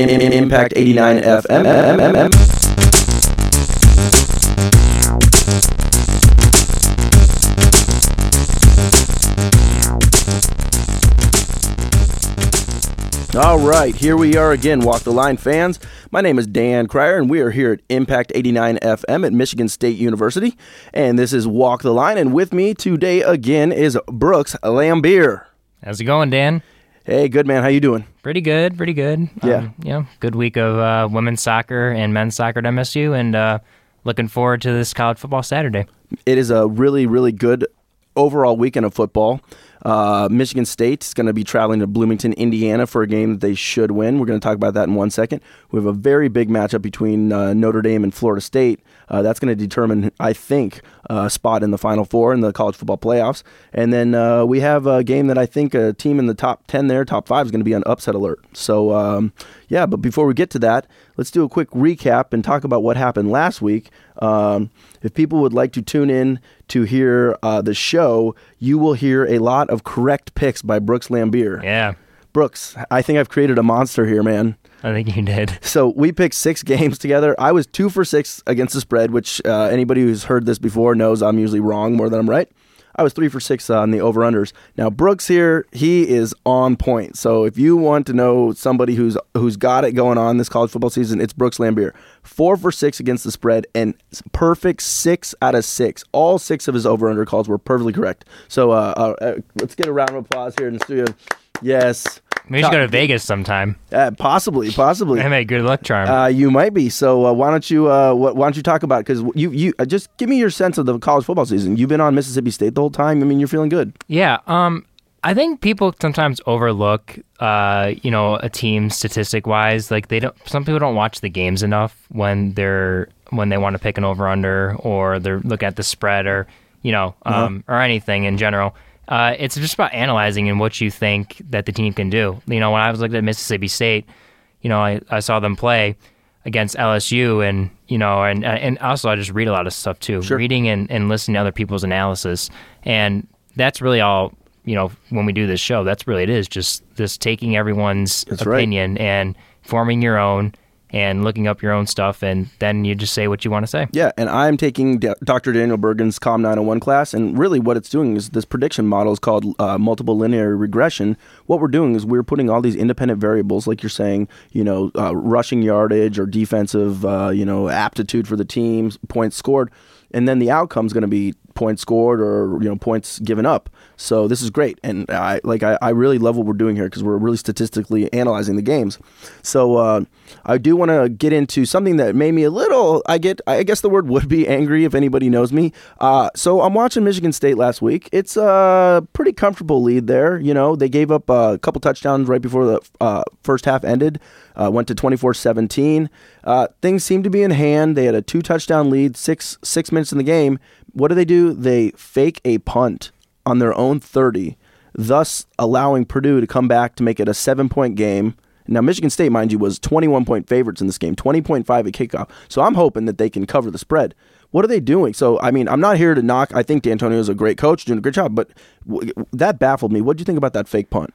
Impact 89 FM. All right, here we are again, Walk the Line fans. My name is Dan Cryer, and we are here at Impact 89 FM at Michigan State University. And this is Walk the Line, and with me today again is Brooks Lambier. How's it going, Dan? Hey, good man. How you doing? Pretty good, pretty good. Yeah. Um, yeah, good week of uh, women's soccer and men's soccer at MSU, and uh, looking forward to this college football Saturday. It is a really, really good overall weekend of football. Uh, Michigan State is going to be traveling to Bloomington, Indiana for a game that they should win. We're going to talk about that in one second. We have a very big matchup between uh, Notre Dame and Florida State. Uh, that's going to determine, I think, a spot in the Final Four in the college football playoffs. And then uh, we have a game that I think a team in the top 10 there, top five, is going to be on upset alert. So, um, yeah, but before we get to that, let's do a quick recap and talk about what happened last week. Um, if people would like to tune in to hear uh, the show, you will hear a lot of correct picks by Brooks Lambier. Yeah, Brooks, I think I've created a monster here, man. I think you did. So we picked six games together. I was two for six against the spread, which uh, anybody who's heard this before knows I'm usually wrong more than I'm right. I was three for six on the over unders. Now Brooks here, he is on point. So if you want to know somebody who's who's got it going on this college football season, it's Brooks Lambier. Four for six against the spread and perfect six out of six. All six of his over under calls were perfectly correct. So uh, uh, uh, let's get a round of applause here in the studio. Yes. Maybe you should go to Vegas sometime. Uh, possibly, possibly. I made good luck charm. Uh, you might be. So uh, why don't you uh, wh- why don't you talk about because you you uh, just give me your sense of the college football season. You've been on Mississippi State the whole time. I mean, you're feeling good. yeah. Um, I think people sometimes overlook, uh, you know, a team statistic wise. Like they don't. Some people don't watch the games enough when they're when they want to pick an over under or they're looking at the spread or you know um, or anything in general. Uh, it's just about analyzing and what you think that the team can do. You know, when I was looking at Mississippi State, you know, I, I saw them play against LSU, and you know, and and also I just read a lot of stuff too, Sure. reading and, and listening to other people's analysis, and that's really all. You know, when we do this show, that's really it is just just taking everyone's That's right. opinion and forming your own and looking up your own stuff, and then you just say what you want to say. Yeah, and I'm taking D- Dr. Daniel Bergen's Com 901 class, and really what it's doing is this prediction model is called uh, multiple linear regression. What we're doing is we're putting all these independent variables, like you're saying, you know, uh, rushing yardage or defensive, uh, you know, aptitude for the team, points scored, and then the outcome is going to be points scored or you know points given up. So this is great, and I like I, I really love what we're doing here because we're really statistically analyzing the games. So uh, I do want to get into something that made me a little. I get I guess the word would be angry if anybody knows me. Uh, so I'm watching Michigan State last week. It's a pretty comfortable lead there. You know they gave up a couple touchdowns right before the uh, first half ended. Uh, went to 24-17. Uh, things seemed to be in hand. They had a two touchdown lead, six six minutes in the game. What do they do? They fake a punt on their own 30, thus allowing Purdue to come back to make it a seven point game. Now, Michigan State, mind you, was 21 point favorites in this game, 20.5 at kickoff. So I'm hoping that they can cover the spread. What are they doing? So, I mean, I'm not here to knock. I think D'Antonio is a great coach, doing a great job, but w- that baffled me. What do you think about that fake punt?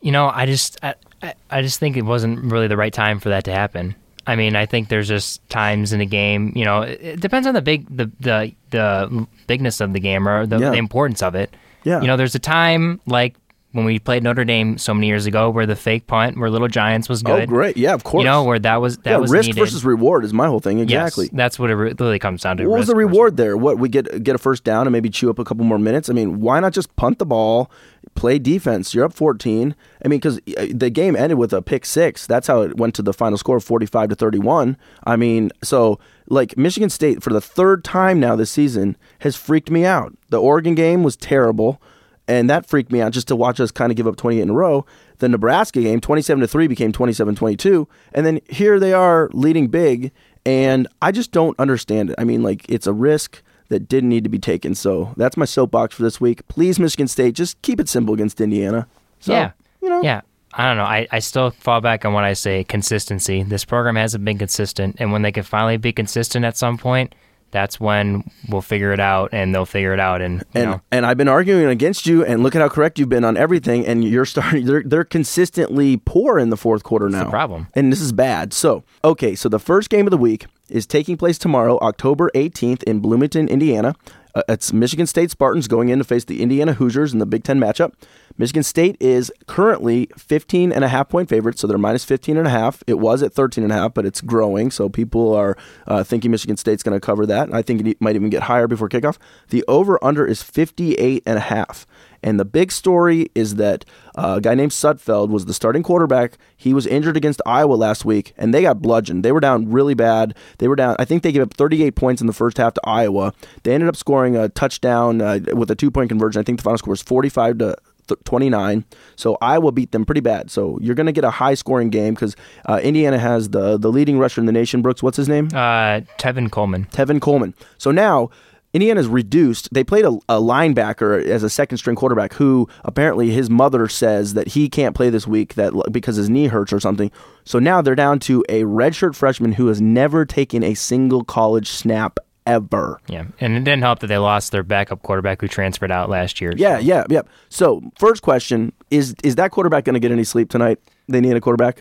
You know, I just I, I- I just think it wasn't really the right time for that to happen. I mean, I think there's just times in the game. You know, it, depends on the big the the the bigness of the game or the, Yeah. the importance of it. Yeah. You know, there's a time like when we played Notre Dame so many years ago where the fake punt where Little Giants was oh, good. Oh, great. Yeah, of course. You know, where that was that yeah, was risk needed. versus reward is my whole thing. Yes, Exactly. that's what it re- really comes down to. What was the versus- reward there? What we get get a first down and maybe chew up a couple more minutes? I mean, why not just punt the ball, play defense? You're up 14. I mean, because uh, the game ended with a pick six. That's how it went to the final score, 45 to 31. I mean, so like Michigan State for the third time now this season has freaked me out. The Oregon game was terrible. And that freaked me out just to watch us kind of give up 28 in a row. The Nebraska game, 27 to 3, became 27 22. And then here they are leading big. And I just don't understand it. I mean, like, it's a risk that didn't need to be taken. So that's my soapbox for this week. Please, Michigan State, just keep it simple against Indiana. So, yeah. You know, Yeah. I don't know. I, I still fall back on what I say consistency. This program hasn't been consistent. And when they can finally be consistent at some point, that's when we'll figure it out, and they'll figure it out. And you And know, and I've been arguing against you, and look at how correct you've been on everything. And you're starting; they're they're consistently poor in the fourth quarter now. the problem. and this is bad. So okay, so the first game of the week is taking place tomorrow, October 18th, in Bloomington, Indiana. Uh, it's Michigan State Spartans going in to face the Indiana Hoosiers in the Big Ten matchup. Michigan State is currently 15 and a half point favorites, so they're minus 15 and a half. It was at 13 and a half, but it's growing, so people are uh, thinking Michigan State's going to cover that. I think it might even get higher before kickoff. The over under is 58 and a half. And the big story is that uh, a guy named Sudfeld was the starting quarterback. He was injured against Iowa last week, and they got bludgeoned. They were down really bad. They were down. I think they gave up 38 points in the first half to Iowa. They ended up scoring a touchdown uh, with a two point conversion. I think the final score was 45 to 29. So Iowa beat them pretty bad. So you're going to get a high scoring game because uh, Indiana has the the leading rusher in the nation. Brooks, what's his name? uh, Tevin Coleman. Tevin Coleman. So now Indiana's reduced. They played a, a linebacker as a second string quarterback who apparently his mother says that he can't play this week that because his knee hurts or something. So now they're down to a redshirt freshman who has never taken a single college snap ever. Yeah, and it didn't help that they lost their backup quarterback who transferred out last year. Yeah, yeah, yeah. So first question is is that quarterback going to get any sleep tonight? They need a quarterback.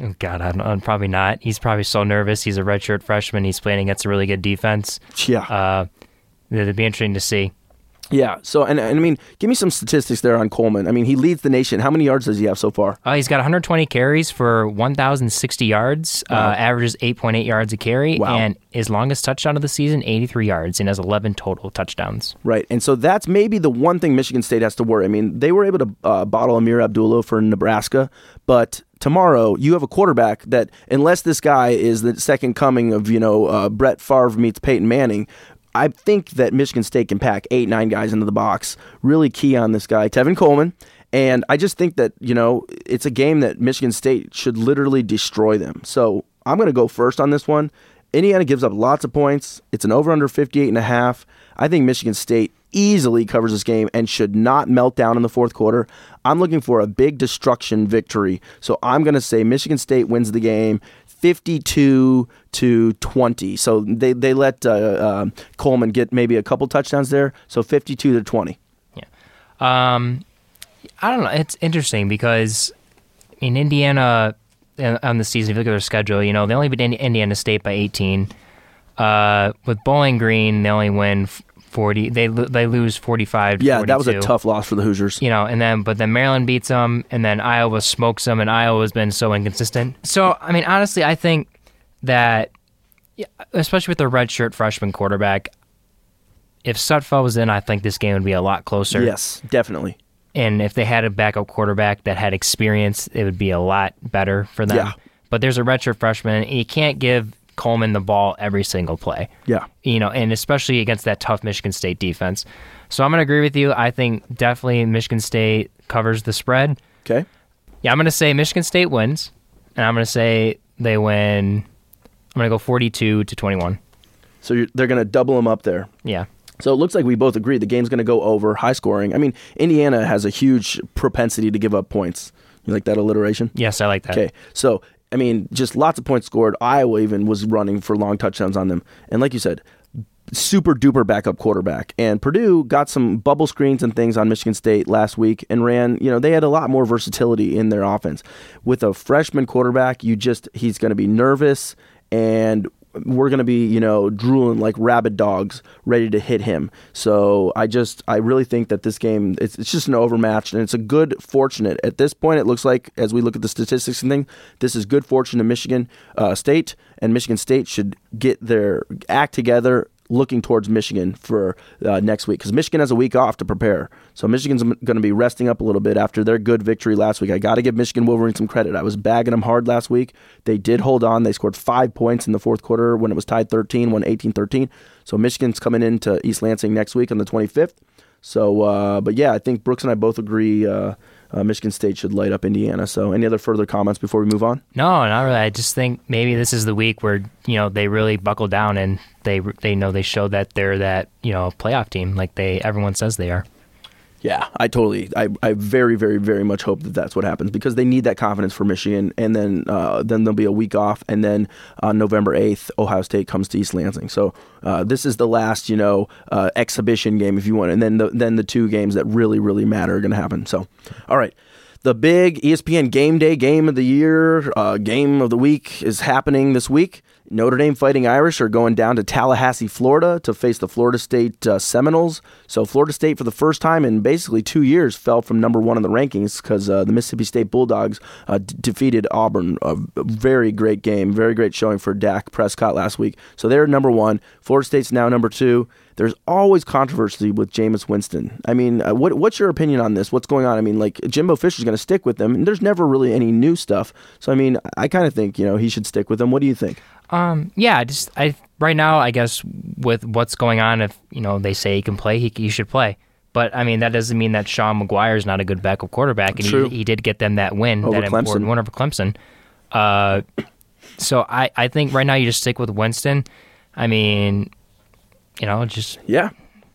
Oh, God, I don't, probably not. He's probably so nervous. He's a redshirt freshman. He's playing against a really good defense. Yeah. Uh, it'd be interesting to see. Yeah. So, and, and I mean, give me some statistics there on Coleman. I mean, he leads the nation. How many yards does he have so far? Uh, he's got 120 carries for 1,060 yards, uh, averages 8.8 yards a carry, Wow. and his longest touchdown of the season, 83 yards, and has 11 total touchdowns. Right. And so that's maybe the one thing Michigan State has to worry. I mean, they were able to uh, bottle Ameer Abdullah for Nebraska, but tomorrow you have a quarterback that, unless this guy is the second coming of, you know, uh, Brett Favre meets Peyton Manning, I think that Michigan State can pack eight, nine guys into the box. Really key on this guy, Tevin Coleman. And I just think that, you know, it's a game that Michigan State should literally destroy them. So I'm going to go first on this one. Indiana gives up lots of points. It's an over under 58 and a half. I think Michigan State easily covers this game and should not melt down in the fourth quarter. I'm looking for a big destruction victory. So I'm going to say Michigan State wins the game 52 to 20. So they, they let uh, uh, Coleman get maybe a couple touchdowns there. So 52 to 20. Yeah. Um, I don't know. It's interesting because in Indiana, on the season, if you look at their schedule, you know, they only beat Indiana State by 18. Uh, with Bowling Green, they only win 40. They they lose 45 to Yeah, that was a tough loss for the Hoosiers. you know, and then but then Maryland beats them, and then Iowa smokes them, and Iowa's been so inconsistent. So I mean, honestly, I think that, especially with the redshirt freshman quarterback, if Sudfeld was in, I think this game would be a lot closer. Yes, definitely. And if they had a backup quarterback that had experience, it would be a lot better for them. Yeah. But there's a redshirt freshman, and you can't give Coleman the ball every single play Yeah. you know, and especially against that tough Michigan State defense. So I'm going to agree with you. I think definitely Michigan State covers the spread. Okay. Yeah, I'm going to say Michigan State wins, and I'm going to say they win. I'm going to go 42 to 21. So you're, they're going to double them up there. Yeah. So it looks like we both agree the game's going to go over, high scoring. I mean, Indiana has a huge propensity to give up points. You like that alliteration? Yes, I like that. Okay. So, I mean, just lots of points scored. Iowa even was running for long touchdowns on them. And like you said, super duper backup quarterback. And Purdue got some bubble screens and things on Michigan State last week and ran, you know, they had a lot more versatility in their offense. With a freshman quarterback, you just, he's going to be nervous and we're going to be, you know, drooling like rabid dogs ready to hit him. So I just, I really think that this game, it's, it's just an overmatched and it's a good fortunate. At this point, it looks like, as we look at the statistics and thing, this is good fortune to Michigan uh, State, and Michigan State should get their act together looking towards Michigan for uh, next week because Michigan has a week off to prepare. So Michigan's going to be resting up a little bit after their good victory last week. I got to give Michigan Wolverine some credit. I was bagging them hard last week. They did hold on. They scored five points in the fourth quarter when it was tied 13, won 18 13. So Michigan's coming into East Lansing next week on the 25th. So, uh, but yeah, I think Brooks and I both agree uh, uh, Michigan State should light up Indiana. So, any other further comments before we move on? No, not really. I just think maybe this is the week where you know they really buckle down and they they know they show that they're that you know playoff team like they everyone says they are. Yeah, I totally, I, I very, very, very much hope that that's what happens because they need that confidence for Michigan, and then uh, then there'll be a week off, and then on November eighth, Ohio State comes to East Lansing. So uh, this is the last, you know, uh, exhibition game if you want, and then the then the two games that really, really matter are going to happen. So, all right. The big ESPN Game Day game of the year, uh, game of the week is happening this week. Notre Dame Fighting Irish are going down to Tallahassee, Florida to face the Florida State uh, Seminoles. So, Florida State, for the first time in basically two years, fell from number one in the rankings because uh, the Mississippi State Bulldogs uh, d- defeated Auburn. A very great game, very great showing for Dak Prescott last week. So, they're number one. Florida State's now number two. There's always controversy with Jameis Winston. I mean, uh, what, what's your opinion on this? What's going on? I mean, like Jimbo Fisher's going to stick with them, and there's never really any new stuff. So, I mean, I kind of think you know he should stick with them. What do you think? Um, yeah, just I right now, I guess with what's going on, if you know they say he can play, he he should play. But I mean, that doesn't mean that Sean Maguire is not a good backup quarterback, and he, he did get them that win, Over that Clemson. important win over Clemson. Uh, so I I think right now you just stick with Winston. I mean, you know, just Yeah.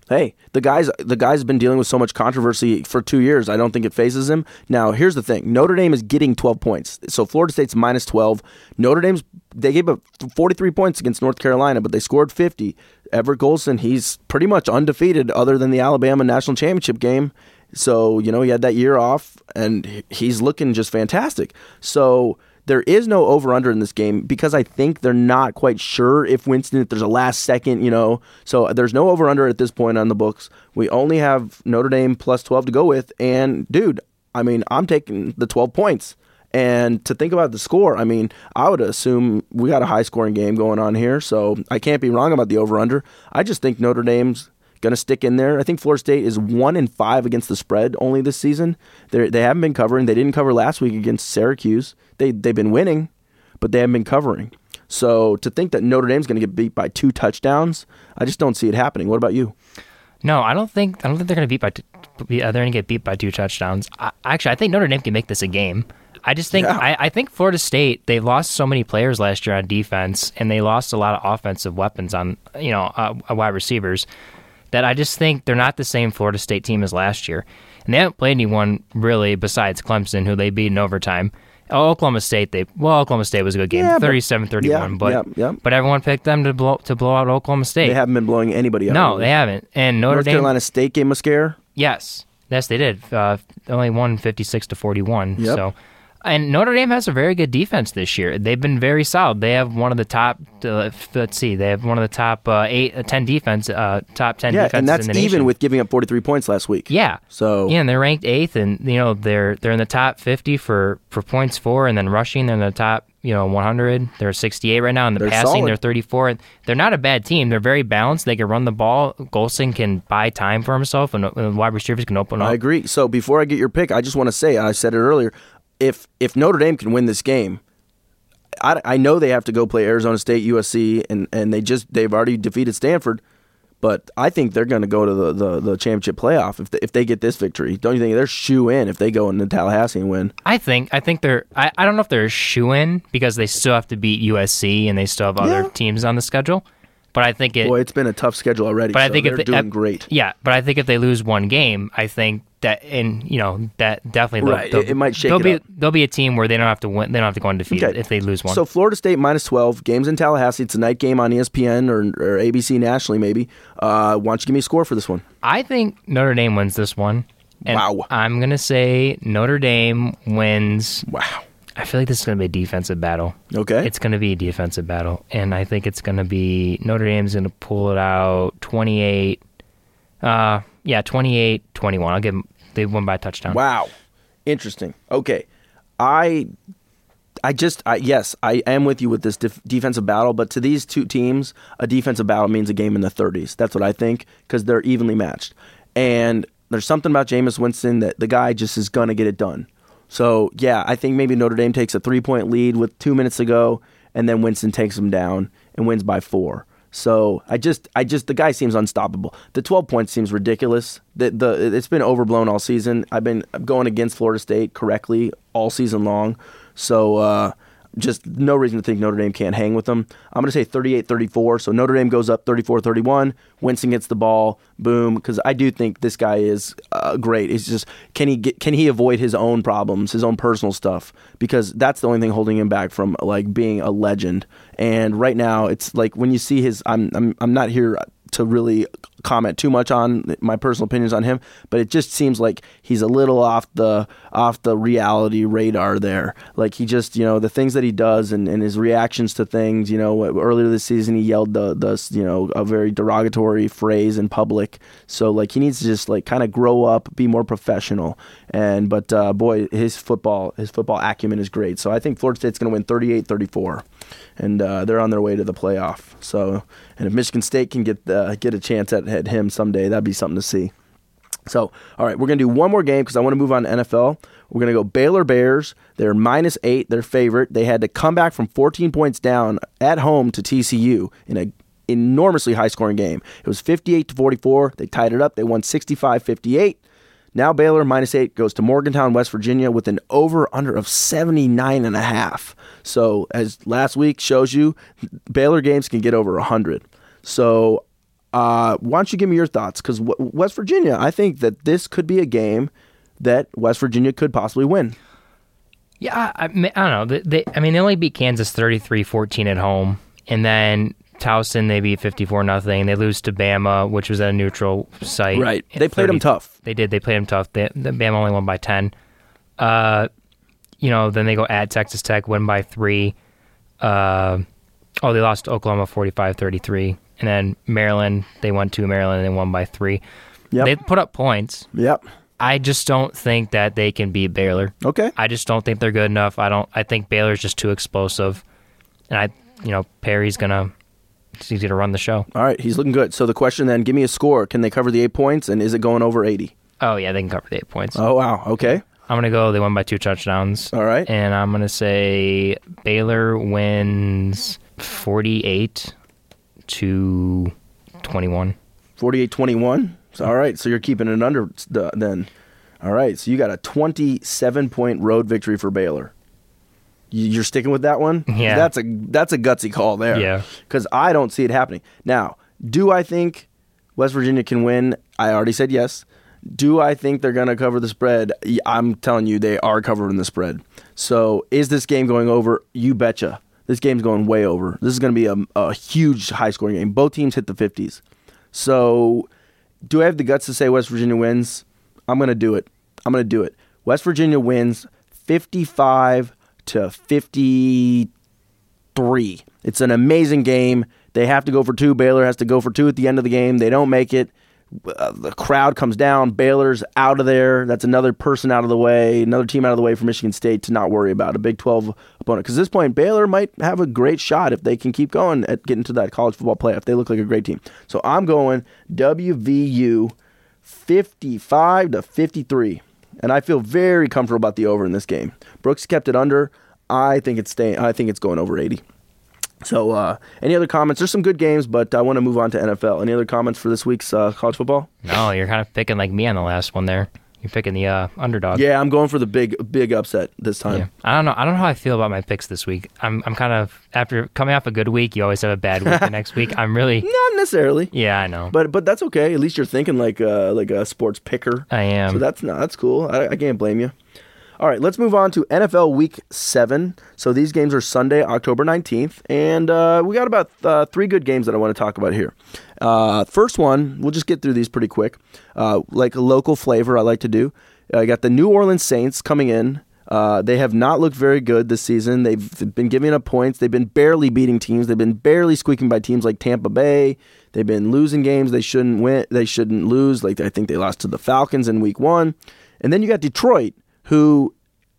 Hey, the guy's the guy's been dealing with so much controversy for two years. I don't think it phases him. Now, here's the thing: Notre Dame is getting 12 points, so Florida State's minus 12. Notre Dame's they gave up 43 points against North Carolina, but they scored 50. Everett Golson, he's pretty much undefeated, other than the Alabama national championship game. So you know he had that year off, and he's looking just fantastic. So there is no over under in this game because I think they're not quite sure if Winston, if there's a last second, you know. So uh, there's no over under at this point on the books. We only have Notre Dame plus 12 to go with. And dude, I mean, I'm taking the 12 points. And to think about the score, I mean, I would assume we got a high scoring game going on here. So I can't be wrong about the over under. I just think Notre Dame's going to stick in there. I think Florida State is one in five against the spread only this season. They they haven't been covering. They didn't cover last week against Syracuse. They they've been winning, but they haven't been covering. So to think that Notre Dame's going to get beat by two touchdowns, I just don't see it happening. What about you? no. I don't think I don't think they're going to beat by. Uh, they're going to get beat by two touchdowns. I, actually, I think Notre Dame can make this a game. I just think Yeah. I, I think Florida State they lost so many players last year on defense, and they lost a lot of offensive weapons on you know uh, wide receivers. That I just think they're not the same Florida State team as last year, and they haven't played anyone really besides Clemson, who they beat in overtime. Oklahoma State, they well, Oklahoma State was a good game, Yeah, but- 37-31, yeah, but yeah, but everyone picked them to blow to blow out Oklahoma State. They haven't been blowing anybody out. no, they haven't. And Notre North Dame, Carolina State game a scare. yes, yes, they did. Uh, only won fifty-six to forty-one. Yep. So, and Notre Dame has a very good defense this year. They've been very solid. They have one of the top. Uh, let's see, they have one of the top uh, eight, uh, ten defense, uh, top ten Yeah, defenses and that's in the even nation. with giving up 43 points last week. Yeah. So Yeah, and they're ranked eighth, and you know they're they're in the top fifty for for points for, and then rushing they're in the top you know 100. They're 68 right now, and the They're passing solid. they're 34. They're not a bad team. They're very balanced. They can run the ball. Golson can buy time for himself, and, and wide receivers can open up. I agree. So before I get your pick, I just want to say, I said it earlier, if if Notre Dame can win this game, I, I know they have to go play Arizona State, USC, and, and they just they've already defeated Stanford, but I think they're going to go to the, the, the championship playoff if they, if they get this victory. Don't you think they're shoe in if they go into Tallahassee and win? I think I think they're I, I don't know if they're shoe in because they still have to beat USC and they still have other Yeah. teams on the schedule. But I think it. Boy, it's been a tough schedule already. but I think they're if they, doing uh, great. Yeah, but I think if they lose one game, I think that and you know that definitely they'll- Right, they'll- it- it might shake They'll it be up. they'll be a team where they don't have to win. They don't have to go undefeated Okay. if they lose one. So Florida State minus twelve games in Tallahassee. It's a night game on ESPN or, or ABC nationally, maybe. Uh, why don't you give me a score for this one? I think Notre Dame wins this one. And Wow. I'm gonna say Notre Dame wins. Wow. I feel like this is gonna be a defensive battle. Okay. It's going to be a defensive battle, and I think it's going to be Notre Dame's going to pull it out 28. Uh, yeah, 28 21. I'll give them, they won by a touchdown. Wow, interesting. Okay, I, I just, I, yes, I am with you with this def- defensive battle. But to these two teams, a defensive battle means a game in the 30s. That's what I think because they're evenly matched. And there's something about Jameis Winston that the guy just is gonna get it done. So yeah, I think maybe Notre Dame takes a three point lead with two minutes to go, and then Winston takes them down and wins by four. So I just, I just, the guy seems unstoppable. The 12 points seems ridiculous. The, the, it's been overblown all season. I've been going against Florida State correctly all season long. So uh, just no reason to think Notre Dame can't hang with them. I'm going to say 38-34. So Notre Dame goes up 34-31. Winston gets the ball, boom. Because I do think this guy is uh, great. It's just can he get can he avoid his own problems, his own personal stuff? Because that's the only thing holding him back from like being a legend. And right now, it's like when you see his. I'm I'm I'm not here to really comment too much on my personal opinions on him, but it just seems like he's a little off the off the reality radar there. Like he just, you know, the things that he does and, and his reactions to things, you know, earlier this season he yelled the the you know, a very derogatory phrase in public. So like he needs to just like kind of grow up, be more professional. And but uh, boy, his football his football acumen is great. So I think Florida State's going to win 38-34 and uh, they're on their way to the playoff. So, and if Michigan State can get uh, get a chance at, at him someday, that'd be something to see. So, all right, we're going to do one more game because I want to move on to NFL. We're going to go Baylor Bears. They're minus eight, their favorite. They had to come back from 14 points down at home to TCU in a enormously high scoring game. It was 58 to 44. They tied it up. They won 65 58. Now Baylor minus eight goes to Morgantown, West Virginia with an over under of 79 and a half. So as last week shows you, Baylor games can get over 100. So uh, why don't you give me your thoughts? Because w- West Virginia, I think that this could be a game that West Virginia could possibly win. Yeah, I, I don't know. They, they, I mean, they only beat Kansas 33 14 at home. And then Towson, they beat 54 nothing. They lose to Bama, which was at a neutral site. Right. They played 30, them tough. They did. They played them tough. They, the Bama only won by 10. Uh, you know, then they go at Texas Tech, win by three. Uh, oh, they lost to Oklahoma 45 33. And then Maryland, they went to Maryland and they won by three. Yep. They put up points. Yep. I just don't think that they can beat Baylor. Okay. I just don't think they're good enough. I don't. I think Baylor's just too explosive, and I, you know, Petty's gonna it's easy to run the show. All right, he's looking good. So the question then, give me a score. Can they cover the eight points, and is it going over eighty? Oh yeah, they can cover the eight points. Oh wow, okay. I'm gonna go. They won by two touchdowns. All right, and I'm gonna say Baylor wins 48 to 21. 48-21. So, All right, so you're keeping it under then. All right, so you got a 27 point road victory for Baylor. You're sticking with that one? Yeah. That's a that's a gutsy call there. Yeah. Because I don't see it happening. Now, do I think West Virginia can win? I already said yes. Do I think they're going to cover the spread? I'm telling you, they are covering the spread. So, is this game going over? You betcha. This game's going way over. This is going to be a, a huge high scoring game. Both teams hit the 50s. So, do I have the guts to say West Virginia wins? I'm going to do it. I'm going to do it. West Virginia wins 55 to 53. It's an amazing game. They have to go for two. Baylor has to go for two at the end of the game. They don't make it. Uh, the crowd comes down. Baylor's out of there. That's another person out of the way, another team out of the way for Michigan State to not worry about a Big 12 opponent. Because at this point, Baylor might have a great shot if they can keep going at getting to that college football playoff. They look like a great team. So I'm going WVU 55 to 53 and I feel very comfortable about the over in this game. Brooks kept it under. I think it's staying. I think it's going over 80. So, uh, any other comments? There's some good games, but I want to move on to NFL. Any other comments for this week's uh, college football? No, you're kind of picking like me on the last one there. You're picking the uh, underdog. Yeah, I'm going for the big big upset this time. Yeah. I don't know. I don't know how I feel about my picks this week. I'm I'm kind of after coming off a good week. You always have a bad week the next week. I'm really not necessarily. Yeah, I know. But but that's okay. At least you're thinking like uh like a sports picker. I am. So that's not that's cool. I, I can't blame you. All right, let's move on to NFL Week 7. So these games are Sunday, October 19th, and uh, we got about uh, three good games that I want to talk about here. Uh, first one, we'll just get through these pretty quick. Uh, like a local flavor, I like to do. I got the New Orleans Saints coming in. Uh, they have not looked very good this season. They've been giving up points. They've been barely beating teams. They've been barely squeaking by teams like Tampa Bay. They've been losing games they shouldn't win. They shouldn't lose. Like I think they lost to the Falcons in Week One, and then you got Detroit, who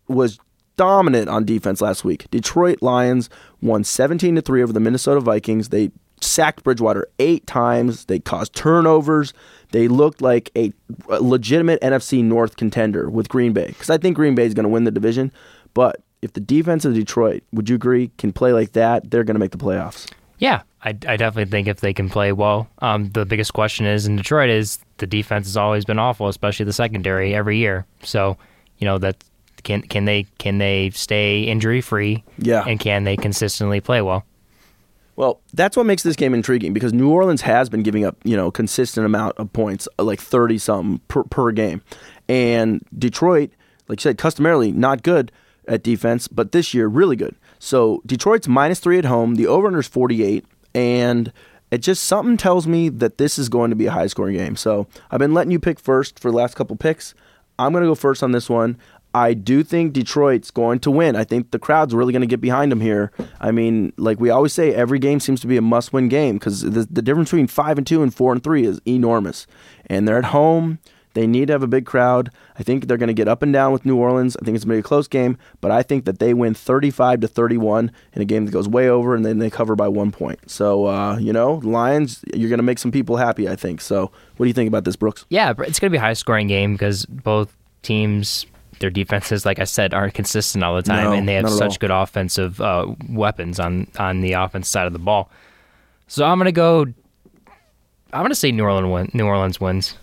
was dominant on defense last week. Detroit Lions won 17 to 3 over the Minnesota Vikings. They sacked Bridgewater 8 times. They caused turnovers. They looked like a legitimate NFC North contender with Green Bay cuz I think Green Bay is going to win the division, but if the defense of Detroit, would you agree, can play like that, they're going to make the playoffs. Yeah, I, I definitely think if they can play well. Um, the biggest question is in Detroit is the defense has always been awful, especially the secondary every year. So, you know, that can can they can they stay injury free? Yeah. and can they consistently play well? Well, that's what makes this game intriguing because New Orleans has been giving up, you know, consistent amount of points, uh, like 30 something per, per game. And Detroit, like you said, customarily not good at defense, but this year really good. So Detroit's minus three at home. The over under is 48. And it just something tells me that this is going to be a high scoring game. So I've been letting you pick first for the last couple picks. I'm going to go first on this one. I do think Detroit's going to win. I think the crowd's really going to get behind them here. I mean, like we always say, every game seems to be a must-win game because the, the difference between five and two and four and three is enormous. And they're at home. They need to have a big crowd. I think they're going to get up and down with New Orleans. I think it's going to be a close game, but I think that they win 35 to 31 in a game that goes way over, and then they cover by one point. So, uh, you know, Lions, you're going to make some people happy, I think. So, what do you think about this, Brooks? Yeah, it's going to be a high scoring game because both teams, their defenses, like I said, aren't consistent all the time, No, and they have such good offensive uh, weapons on on the offense side of the ball. So I'm going to go. I'm going to say New Orleans win, New Orleans wins.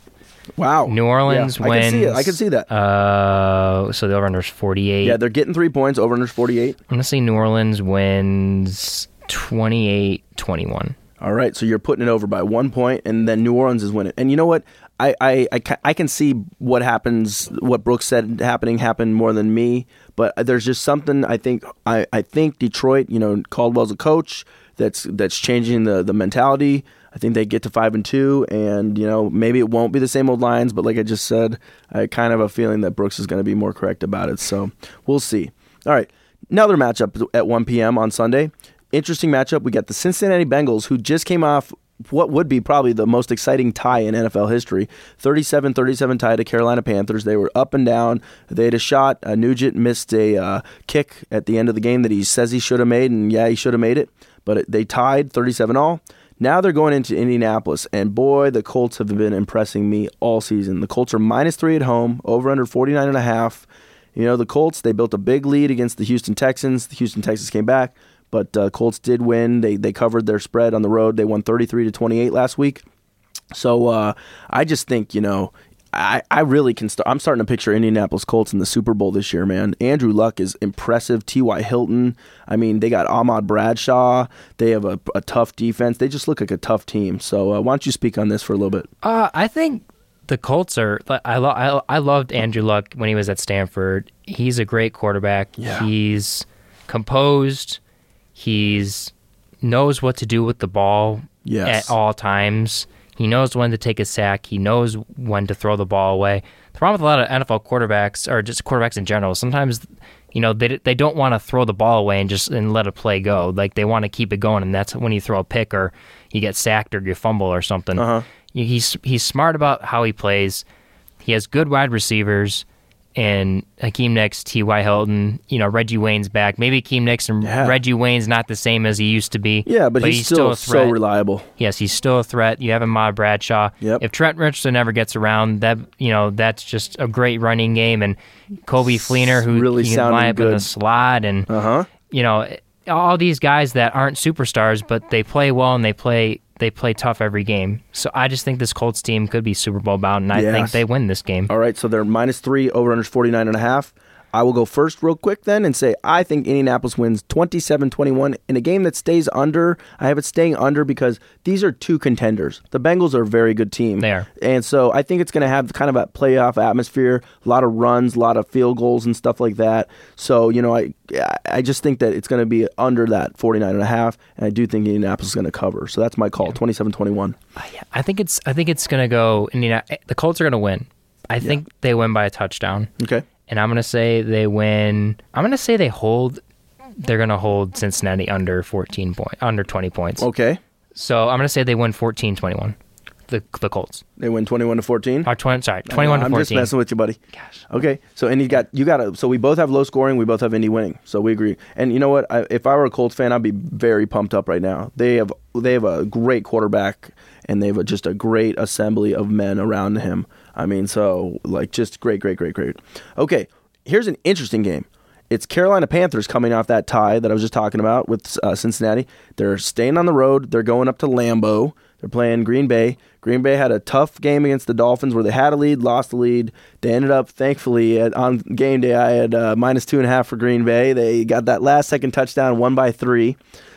Wow. New Orleans yeah, wins. I can see it. I can see that. Uh, so the over under is 48. yeah, they're getting three points. Over under 48. I'm going to say New Orleans wins 28 21. All right, so you're putting it over by one point, and then New Orleans is winning. And you know what? I, I, I, ca- I can see what happens, what Brooks said happening happened more than me. But there's just something I think I, I think Detroit, you know, Caldwell's a coach that's that's changing the, the mentality. I think they get to five and two, and you know maybe it won't be the same old Lions, but like I just said, I kind of have a feeling that Brooks is going to be more correct about it. So we'll see. All right, another matchup at 1 p.m. on Sunday. Interesting matchup. We got the Cincinnati Bengals, who just came off what would be probably the most exciting tie in NFL history 37 37 tie to Carolina Panthers. They were up and down. They had a shot. Uh, Nugent missed a uh, kick at the end of the game that he says he should have made, and yeah, he should have made it. But it, they tied 37 all. Now they're going into Indianapolis, and boy, the Colts have been impressing me all season. The Colts are minus three at home, over under 49 and a half. You know, the Colts, they built a big lead against the Houston Texans. The Houston Texans came back, but uh, Colts did win. They they covered their spread on the road. They won 33 to 28 last week. So uh, I just think, you know, I, I really can start. I'm starting to picture Indianapolis Colts in the Super Bowl this year, man. Andrew Luck is impressive. T.Y. Hilton. I mean, they got Ahmad Bradshaw. They have a, a tough defense. They just look like a tough team. So uh, why don't you speak on this for a little bit? Uh, I think the Colts are. I, lo- I I loved Andrew Luck when he was at Stanford. He's a great quarterback. Yeah. He's composed. He's knows what to do with the ball Yes. at all times. He knows when to take a sack. He knows when to throw the ball away. The problem with a lot of NFL quarterbacks, or just quarterbacks in general, sometimes you know they they don't want to throw the ball away and just and let a play go. Like they want to keep it going, and that's when you throw a pick or you get sacked or you fumble or something. Uh-huh. He's he's smart about how he plays. He has good wide receivers. And Hakeem Nicks, T.Y. Hilton, you know, Reggie Wayne's back. Maybe Hakeem Nicks and Yeah. Reggie Wayne's not the same as he used to be. Yeah, but, he's, still, a so threat. reliable. Yes, he's still a threat. You have Ahmad Bradshaw. Yep. If Trent Richardson ever gets around, that you know that's just a great running game. And Coby Fleener, who really he can line up in the slot, and Uh huh. you know all these guys that aren't superstars, but they play well and they play they play tough every game. So I just think this Colts team could be Super Bowl bound, and I think they win this game. All right, so they're minus three, over under 49 and a half. I will go first real quick then and say I think Indianapolis wins 27 21 in a game that stays under. I have it staying under because these are two contenders. The Bengals are a very good team. They are. And so I think it's going to have kind of a playoff atmosphere, a lot of runs, a lot of field goals and stuff like that. So, you know, I I just think that it's going to be under that 49 and a half and I do think Indianapolis is going to cover. So that's my call, 27 21. Uh, I think it's I think it's gonna go. Indiana, the Colts are gonna win. I think they win by a touchdown. Okay. And I'm gonna say they win. I'm gonna say they hold. They're gonna hold Cincinnati under 14 point, under 20 points. Okay. So I'm gonna say they win 14-21. The the Colts. They win 21 to 14. Or 20, sorry, 21 I'm just messing with you, buddy. Gosh. Okay, so and you got you got to so we both have low scoring. We both have Indy winning. So we agree. And you know what? I, if I were a Colts fan, I'd be very pumped up right now. They have they have a great quarterback, and they have a, just a great assembly of men around him. I mean, so like just great, great, great, great. Okay, here's an interesting game. It's Carolina Panthers coming off that tie that I was just talking about with uh, Cincinnati. They're staying on the road. They're going up to Lambeau. They're playing Green Bay. Green Bay had a tough game against the Dolphins where they had a lead, lost the lead. They ended up, thankfully, at, on game day, I had uh, minus two and a half for Green Bay. They got that last second touchdown, one by three.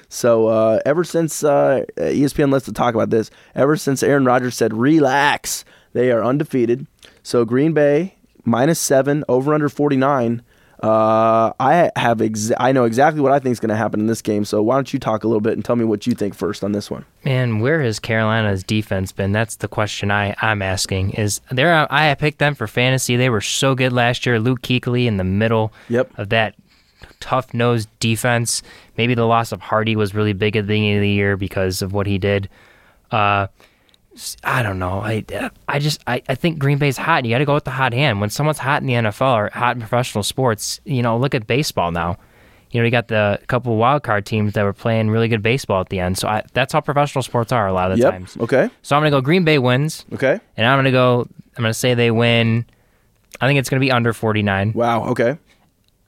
So uh, ever since uh, ESPN lets to talk about this, ever since Aaron Rodgers said relax, they are undefeated. So Green Bay minus seven, over under forty nine. Uh, I have ex- I know exactly what I think is going to happen in this game. So why don't you talk a little bit and tell me what you think first on this one? Man, where has Carolina's defense been? That's the question I I'm asking. Is there? I picked them for fantasy. They were so good last year. Luke Kuechly in the middle Yep. of that tough nosed defense. Maybe the loss of Hardy was really big at the beginning of the year because of what he did. Uh, I don't know. I, I just I, I think Green Bay's hot. You got to go with the hot hand. When someone's hot in the NFL or hot in professional sports, you know, look at baseball now. You know, you got the couple wild card teams that were playing really good baseball at the end. So I, that's how professional sports are a lot of the Yep. times. Okay. So I'm gonna go Green Bay wins, Okay. and I'm gonna go. I'm gonna say they win. I think it's gonna be under 49, Wow. Okay.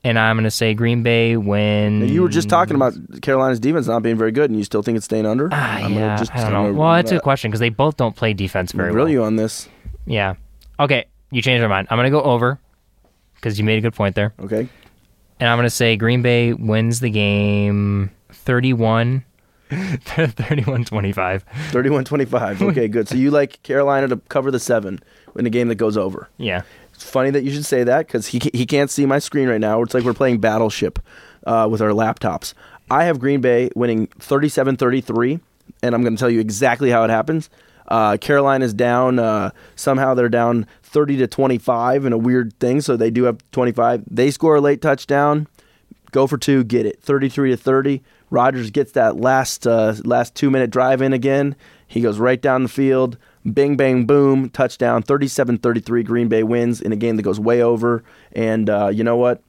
And I'm gonna say Green Bay wins. Now, you were just talking about Carolina's defense not being very good, and you still think it's staying under. Ah, I'm yeah, just- I don't know. Well, that's a uh, good question because they both don't play defense very grill well. you on this. Yeah. Okay, you changed my mind. I'm gonna go over because you made a good point there, Okay. and I'm gonna say Green Bay wins the game 31. 31-25. 31-25. Okay, good. So you like Carolina to cover the seven in a game that goes over. Yeah. Funny that you should say that because he, he can't see my screen right now. It's like we're playing Battleship uh, with our laptops. I have Green Bay winning 37 33, and I'm going to tell you exactly how it happens. Uh, is down. Uh, somehow they're down 30 to 25 in a weird thing, so they do have 25. They score a late touchdown, go for two, get it 33 to 30. Rodgers gets that last uh, last two minute drive in again. He goes right down the field. Bing, bang, boom, touchdown. 37 33. Green Bay wins in a game that goes way over. And uh, you know what?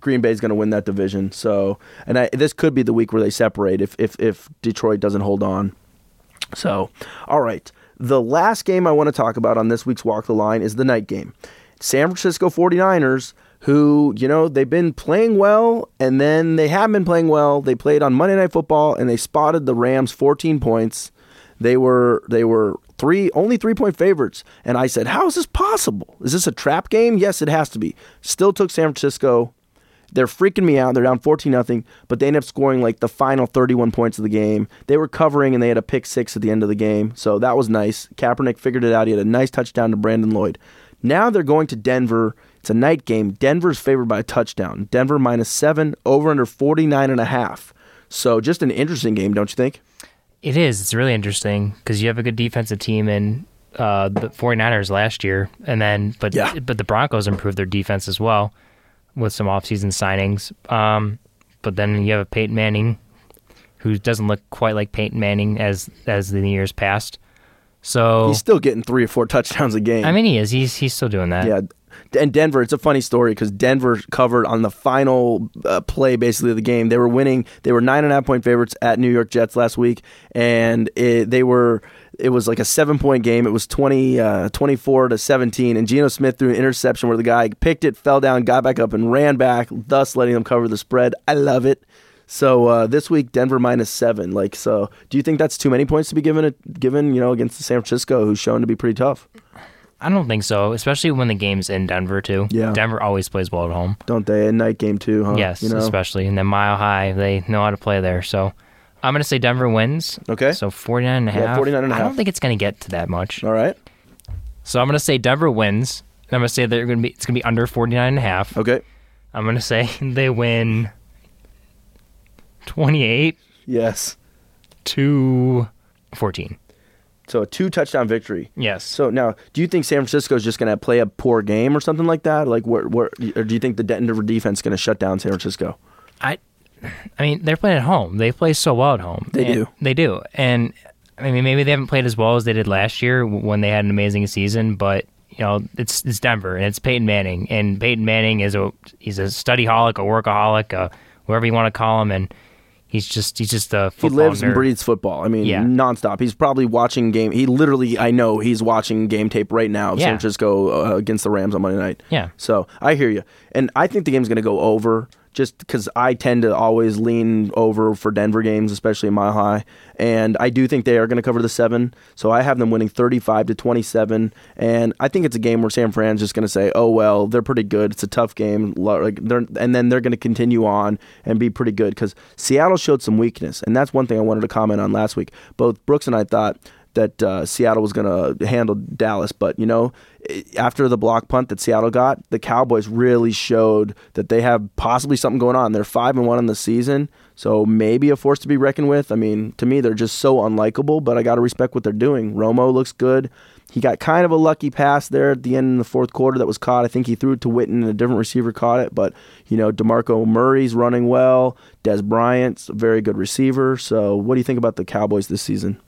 Green Bay's going to win that division. So, and I, this could be the week where they separate if, if, if Detroit doesn't hold on. So, all right. The last game I want to talk about on this week's Walk the Line is the night game. San Francisco 49ers, who, you know, they've been playing well and then they haven't been playing well. They played on Monday Night Football and they spotted the Rams 14 points. They were they were three only 3 point favorites and I said, "How is this possible? Is this a trap game?" Yes, it has to be. Still took San Francisco they're freaking me out. They're down 14 nothing, but they end up scoring like the final 31 points of the game. They were covering and they had a pick six at the end of the game. So that was nice. Kaepernick figured it out. He had a nice touchdown to Brandon Lloyd. Now they're going to Denver. It's a night game. Denver's favored by a touchdown. Denver minus seven, over under 49 and a half. So just an interesting game, don't you think? It is. It's really interesting because you have a good defensive team in uh, the 49ers last year, and then but Yeah. but the Broncos improved their defense as well with some offseason signings. Um, but then you have a Peyton Manning who doesn't look quite like Peyton Manning as as the years passed. So He's still getting three or four touchdowns a game. I mean, he is. He's he's still doing that. Yeah, and Denver. It's a funny story because Denver covered on the final uh, play, basically of the game. They were winning. They were nine and a half point favorites at New York Jets last week, and it, they were. It was like a seven point game. It was 20, uh, 24 to seventeen, and Geno Smith threw an interception where the guy picked it, fell down, got back up, and ran back, thus letting them cover the spread. I love it. So uh, this week, Denver minus seven. Like, so do you think that's too many points to be given? It given you know against the San Francisco, who's shown to be pretty tough, I don't think so, especially when the game's in Denver too. Yeah. Denver always plays well at home. don't they? A night game too, huh? yes, you know? especially and then Mile High, they know how to play there. So I'm going to say Denver wins. Okay. So 49 and a Yeah, half. 49 and a half. I don't think it's going to get to that much. All right. So I'm going to say Denver wins. I'm going to say they're going to be it's going to be under 49 and a half. Okay. I'm going to say they win 28 Yes. to 14. So a two touchdown victory. Yes. So now, do you think San Francisco is just going to play a poor game or something like that? Like, what, what, or do you think the Denver defense is going to shut down San Francisco? I, I mean, they're playing at home. They play so well at home. They do. They do. And I mean, maybe they haven't played as well as they did last year when they had an amazing season. But you know, it's it's Denver and it's Peyton Manning, and Peyton Manning is a he's a study holic, a workaholic, uh, whatever you want to call him, and he's just he's just a He football lives and breathes football. I mean, Yeah. nonstop. He's probably watching game. He literally, I know, he's watching game tape right now. of Yeah. San Francisco uh, against the Rams on Monday night. Yeah. So I hear you, and I think the game's going to go over just because I tend to always lean over for Denver games, especially in Mile High, and I do think they are going to cover the seven. So I have them winning 35 to 27, and I think it's a game where San Fran's just going to say, "Oh well, they're pretty good. It's a tough game," like and then they're going to continue on and be pretty good because Seattle showed some weakness, and that's one thing I wanted to comment on last week. Both Brooks and I thought that uh, Seattle was going to handle Dallas, but you know, Uh, after the block punt that Seattle got, the Cowboys really showed that they have possibly something going on. They're five and one in the season, so maybe a force to be reckoned with. I mean, to me, they're just so unlikable, but I got to respect what they're doing. Romo looks good. He got kind of a lucky pass there at the end in the fourth quarter that was caught. I think he threw it to Witten and a different receiver caught it. But, you know, DeMarco Murray's running well. Dez Bryant's a very good receiver. So, what do you think about the Cowboys this season?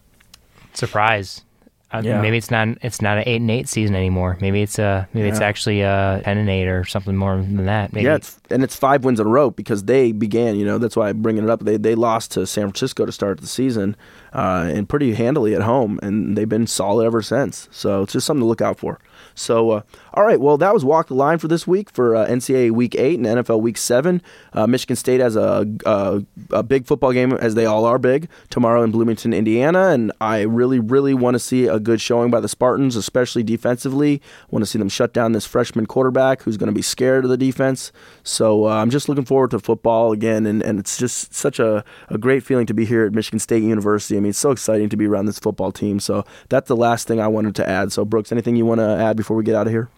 surprise. Uh, yeah. Maybe it's not it's not an eight and eight season anymore. Maybe it's a maybe yeah. it's actually a ten and eight or something more than that. Maybe. Yeah, it's, and it's five wins in a row because they began. You know that's why I'm bringing it up. They they lost to San Francisco to start the season, uh, and pretty handily at home, and they've been solid ever since. So it's just something to look out for. So, uh, all right, well, that was Walk the Line for this week for uh, NCAA Week 8 and NFL Week 7. Uh, Michigan State has a, a, a, big football game, as they all are big, tomorrow in Bloomington, Indiana. And I really, really want to see a good showing by the Spartans, especially defensively. I want to see them shut down this freshman quarterback who's going to be scared of the defense. So uh, I'm just looking forward to football again. And, and it's just such a, a great feeling to be here at Michigan State University. I mean, it's so exciting to be around this football team. So that's the last thing I wanted to add. So, Brooks, anything you want to add before we get out of here?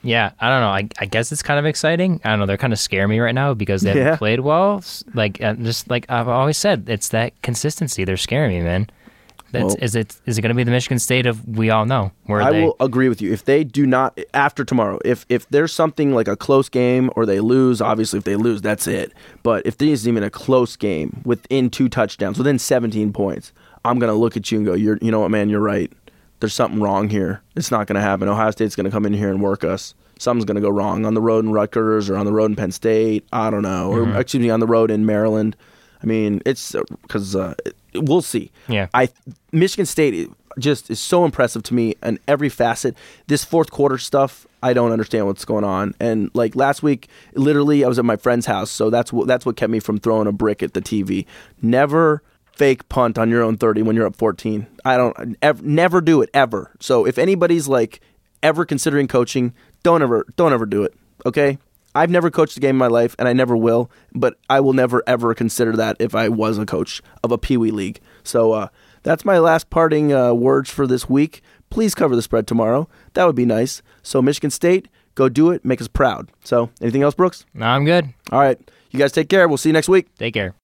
I don't know. I, I guess it's kind of exciting. I don't know. They're kind of scare me right now because they haven't played well. Like uh, just like I've always said, it's that consistency. They're scaring me, man. That's, well, is it is it going to be the Michigan State of we all know? Where I they... will agree with you. If they do not after tomorrow, if if there's something like a close game or they lose, obviously if they lose, that's it. But if there's even a close game within two touchdowns, within 17 points, I'm going to look at you and go, "You're you know what, man, you're right there's something wrong here. It's not going to happen. Ohio State's going to come in here and work us. Something's going to go wrong on the road in Rutgers or on the road in Penn State. I don't know. Mm-hmm. Or excuse me, on the road in Maryland. I mean, it's because uh, uh we'll see. Yeah. I Michigan State just is so impressive to me in every facet. This fourth quarter stuff, I don't understand what's going on. And like last week, literally, I was at my friend's house, so that's what that's what kept me from throwing a brick at the TV. Never fake punt on your own 30 when you're up 14. I don't ever, never do it ever. So if anybody's like ever considering coaching, don't ever don't ever do it. Okay? I've never coached a game in my life and I never will, but I will never ever consider that if I was a coach of a Pee Wee league. So uh, that's my last parting uh, words for this week. Please cover the spread tomorrow. That would be nice. So Michigan State, go do it, make us proud. So anything else, Brooks? No, I'm good. All right. You guys take care. We'll see you next week. Take care.